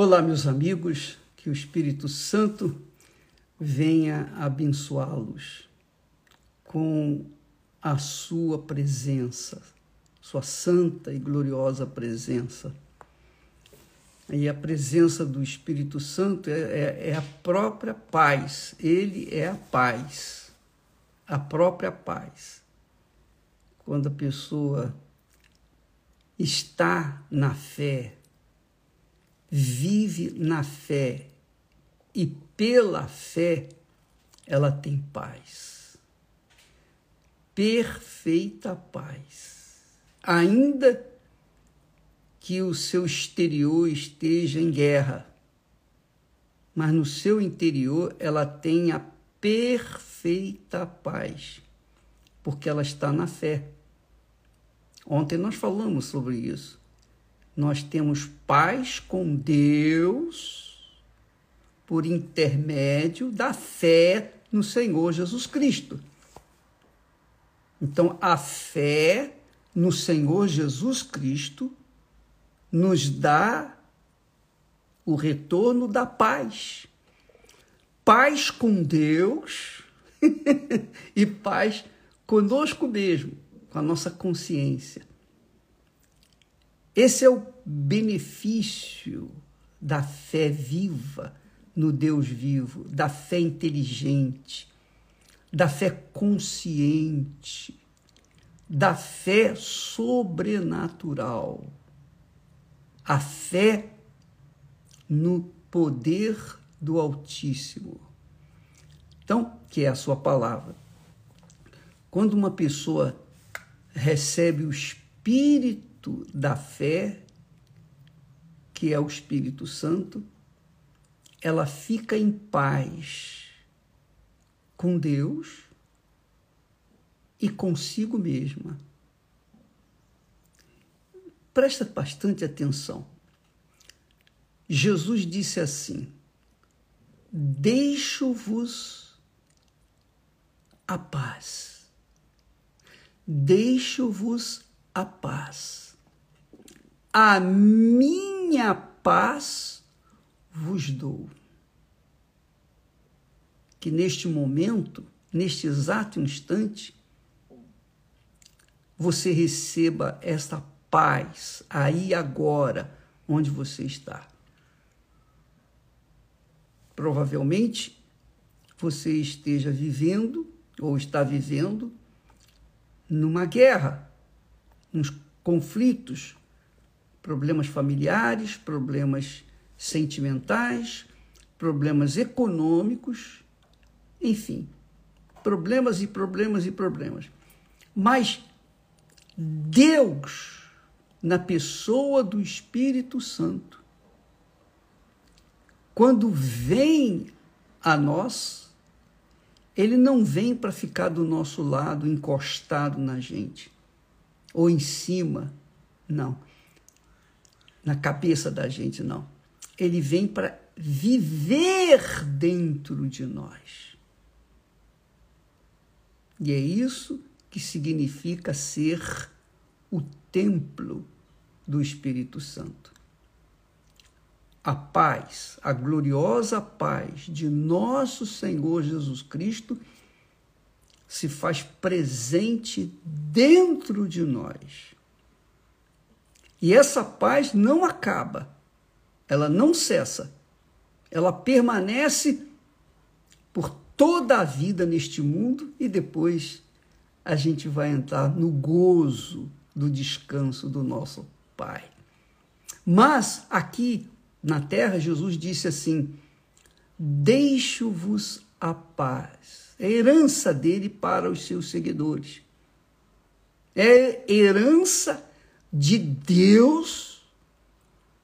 Olá, meus amigos, que o Espírito Santo venha abençoá-los com a sua presença, sua santa e gloriosa presença. E a presença do Espírito Santo é, é, é a própria paz, ele é a paz, a própria paz. Quando a pessoa está na fé, vive na fé e pela fé ela tem paz. Perfeita paz. Ainda que o seu exterior esteja em guerra, mas no seu interior ela tem a perfeita paz, porque ela está na fé. Ontem nós falamos sobre isso. Nós temos paz com Deus por intermédio da fé no Senhor Jesus Cristo. Então, a fé no Senhor Jesus Cristo nos dá o retorno da paz. Paz com Deus e paz conosco mesmo com a nossa consciência. Esse é o benefício da fé viva no Deus vivo, da fé inteligente, da fé consciente, da fé sobrenatural, a fé no poder do Altíssimo. Então, que é a sua palavra. Quando uma pessoa recebe o espírito da fé, que é o Espírito Santo, ela fica em paz com Deus e consigo mesma. Presta bastante atenção. Jesus disse assim: Deixo-vos a paz deixo-vos a paz. A minha paz vos dou. Que neste momento, neste exato instante, você receba esta paz aí agora, onde você está. Provavelmente você esteja vivendo ou está vivendo numa guerra, nos conflitos, problemas familiares, problemas sentimentais, problemas econômicos, enfim, problemas e problemas e problemas. Mas Deus, na pessoa do Espírito Santo, quando vem a nós, ele não vem para ficar do nosso lado, encostado na gente, ou em cima, não. Na cabeça da gente, não. Ele vem para viver dentro de nós. E é isso que significa ser o templo do Espírito Santo a paz, a gloriosa paz de nosso Senhor Jesus Cristo se faz presente dentro de nós. E essa paz não acaba, ela não cessa, ela permanece por toda a vida neste mundo e depois a gente vai entrar no gozo do descanso do nosso Pai. Mas aqui na terra, Jesus disse assim: Deixo-vos a paz. É herança dele para os seus seguidores. É herança de Deus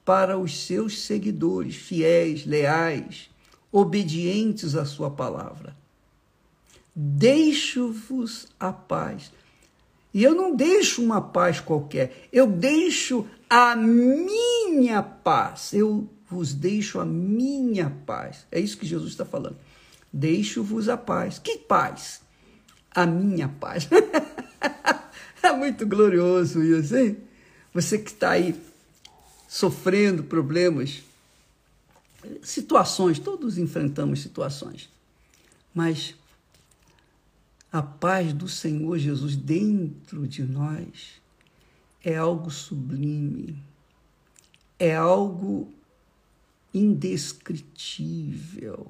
para os seus seguidores, fiéis, leais, obedientes à sua palavra. Deixo-vos a paz. E eu não deixo uma paz qualquer, eu deixo a minha paz. Eu vos deixo a minha paz. É isso que Jesus está falando. Deixo-vos a paz. Que paz? A minha paz. é muito glorioso isso, hein? Você que está aí sofrendo problemas situações, todos enfrentamos situações, mas a paz do Senhor Jesus dentro de nós é algo sublime, é algo indescritível,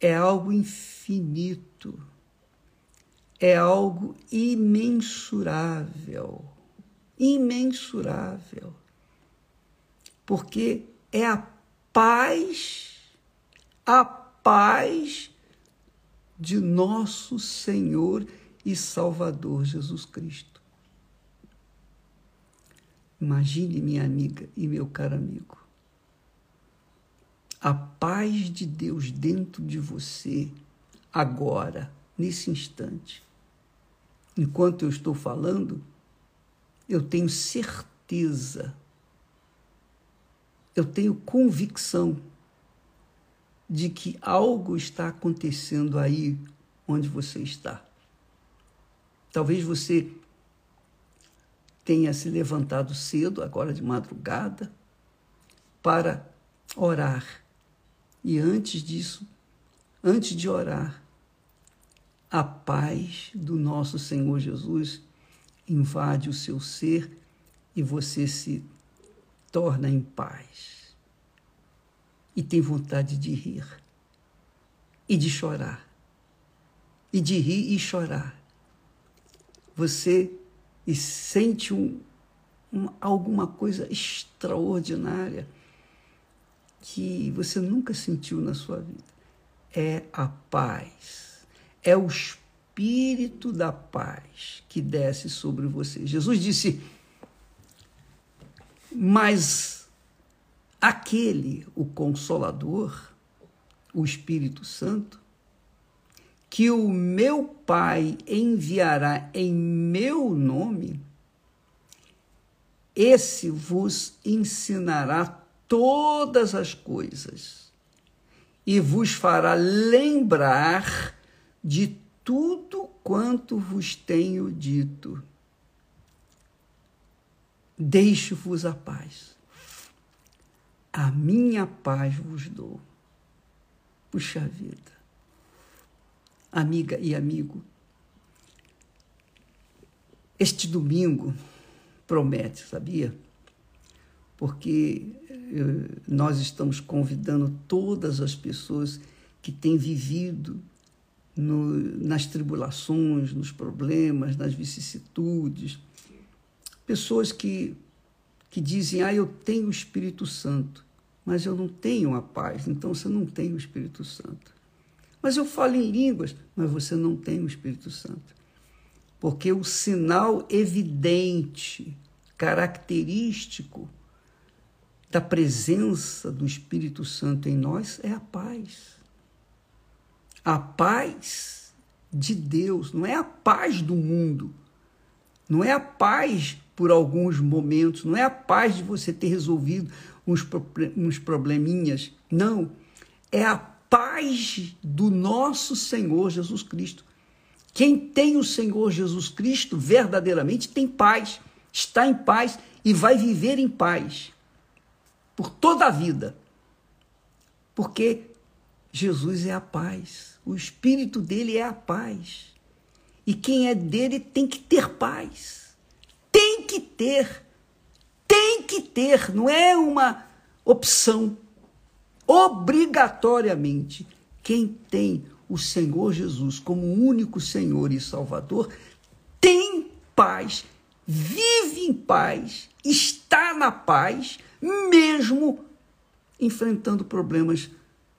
é algo infinito, é algo imensurável imensurável, porque é a paz, a paz de nosso Senhor e Salvador Jesus Cristo. Imagine, minha amiga e meu caro amigo, a paz de Deus dentro de você, agora, nesse instante. Enquanto eu estou falando, eu tenho certeza, eu tenho convicção de que algo está acontecendo aí onde você está. Talvez você tenha se levantado cedo, agora de madrugada, para orar. E antes disso, antes de orar, a paz do nosso Senhor Jesus invade o seu ser e você se torna em paz. E tem vontade de rir e de chorar. E de rir e chorar. Você sente um, um, alguma coisa extraordinária que você nunca sentiu na sua vida. É a paz. É o espírito da paz que desce sobre você. Jesus disse: Mas aquele, o Consolador, o Espírito Santo, que o meu Pai enviará em meu nome, esse vos ensinará todas as coisas e vos fará lembrar de tudo quanto vos tenho dito. Deixo-vos a paz. A minha paz vos dou. Puxa vida. Amiga e amigo, este domingo promete, sabia? Porque eh, nós estamos convidando todas as pessoas que têm vivido no, nas tribulações, nos problemas, nas vicissitudes. Pessoas que, que dizem, ah, eu tenho o Espírito Santo, mas eu não tenho a paz, então você não tem o Espírito Santo. Mas eu falo em línguas, mas você não tem o Espírito Santo. Porque o sinal evidente, característico da presença do Espírito Santo em nós é a paz. A paz de Deus não é a paz do mundo, não é a paz por alguns momentos, não é a paz de você ter resolvido uns, uns probleminhas. Não. É a paz do nosso Senhor Jesus Cristo. Quem tem o Senhor Jesus Cristo verdadeiramente tem paz, está em paz e vai viver em paz por toda a vida. Porque Jesus é a paz. O espírito dele é a paz. E quem é dele tem que ter paz. Tem que ter. Tem que ter. Não é uma opção. Obrigatoriamente. Quem tem o Senhor Jesus como único Senhor e Salvador tem paz, vive em paz, está na paz, mesmo enfrentando problemas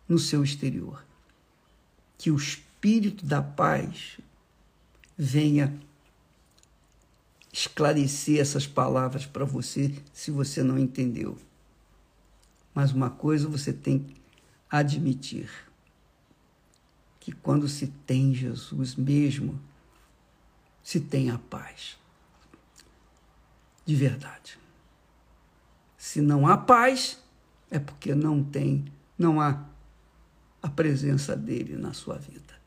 no seu exterior. Que o espírito da paz venha esclarecer essas palavras para você se você não entendeu. Mas uma coisa você tem que admitir: que quando se tem Jesus mesmo, se tem a paz. De verdade. Se não há paz, é porque não tem, não há a presença dele na sua vida.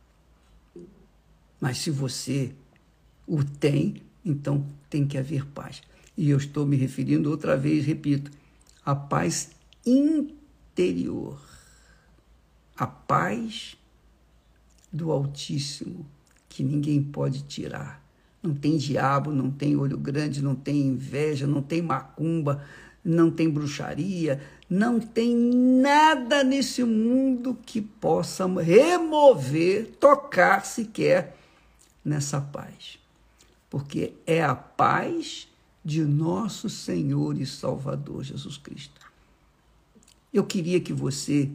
Mas se você o tem, então tem que haver paz. E eu estou me referindo outra vez, repito, a paz interior. A paz do Altíssimo, que ninguém pode tirar. Não tem diabo, não tem olho grande, não tem inveja, não tem macumba, não tem bruxaria, não tem nada nesse mundo que possa remover, tocar sequer nessa paz. Porque é a paz de nosso Senhor e Salvador Jesus Cristo. Eu queria que você,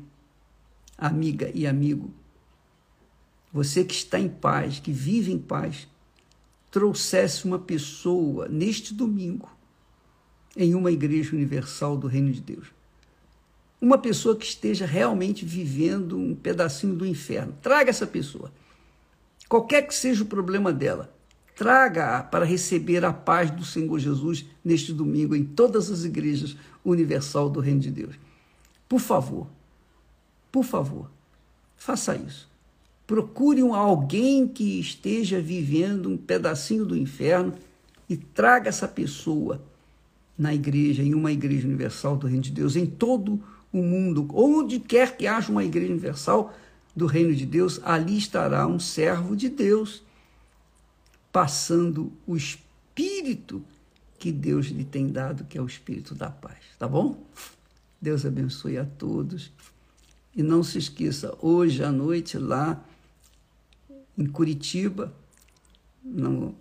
amiga e amigo, você que está em paz, que vive em paz, trouxesse uma pessoa neste domingo em uma igreja universal do Reino de Deus. Uma pessoa que esteja realmente vivendo um pedacinho do inferno. Traga essa pessoa. Qualquer que seja o problema dela, traga-a para receber a paz do Senhor Jesus neste domingo em todas as igrejas universal do Reino de Deus. Por favor, por favor, faça isso. Procure um, alguém que esteja vivendo um pedacinho do inferno e traga essa pessoa na igreja, em uma igreja universal do Reino de Deus, em todo o mundo, onde quer que haja uma igreja universal do Reino de Deus, ali estará um servo de Deus, passando o Espírito que Deus lhe tem dado, que é o Espírito da paz. Tá bom? Deus abençoe a todos. E não se esqueça, hoje à noite, lá em Curitiba, no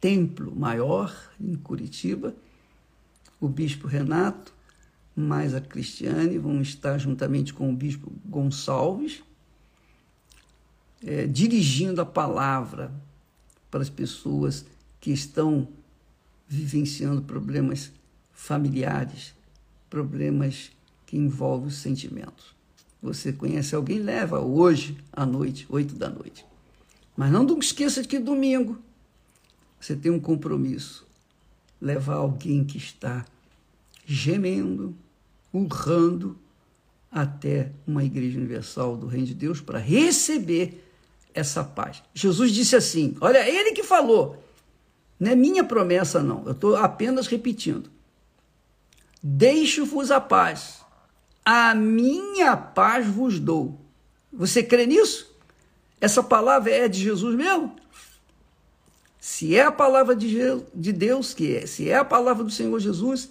Templo Maior, em Curitiba, o Bispo Renato, mais a Cristiane, vão estar juntamente com o Bispo Gonçalves, é, dirigindo a palavra para as pessoas que estão vivenciando problemas familiares, problemas que envolvem os sentimentos. Você conhece alguém, leva hoje à noite, oito da noite. Mas não esqueça que domingo você tem um compromisso. Levar alguém que está gemendo, urrando, até uma igreja universal do Reino de Deus para receber essa paz. Jesus disse assim: olha, ele que falou, não é minha promessa, não, eu estou apenas repetindo. Deixo-vos a paz, a minha paz vos dou. Você crê nisso? Essa palavra é de Jesus mesmo? Se é a palavra de, de Deus, que é, se é a palavra do Senhor Jesus,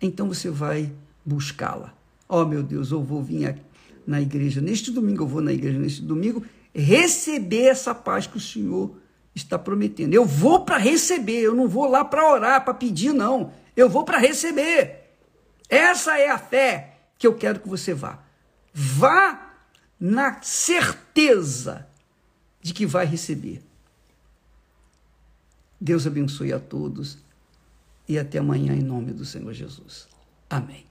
então você vai buscá-la. Oh, meu Deus, eu vou vir na igreja neste domingo, eu vou na igreja neste domingo receber essa paz que o Senhor está prometendo. Eu vou para receber, eu não vou lá para orar, para pedir, não. Eu vou para receber. Essa é a fé que eu quero que você vá. Vá na certeza de que vai receber. Deus abençoe a todos e até amanhã em nome do Senhor Jesus. Amém.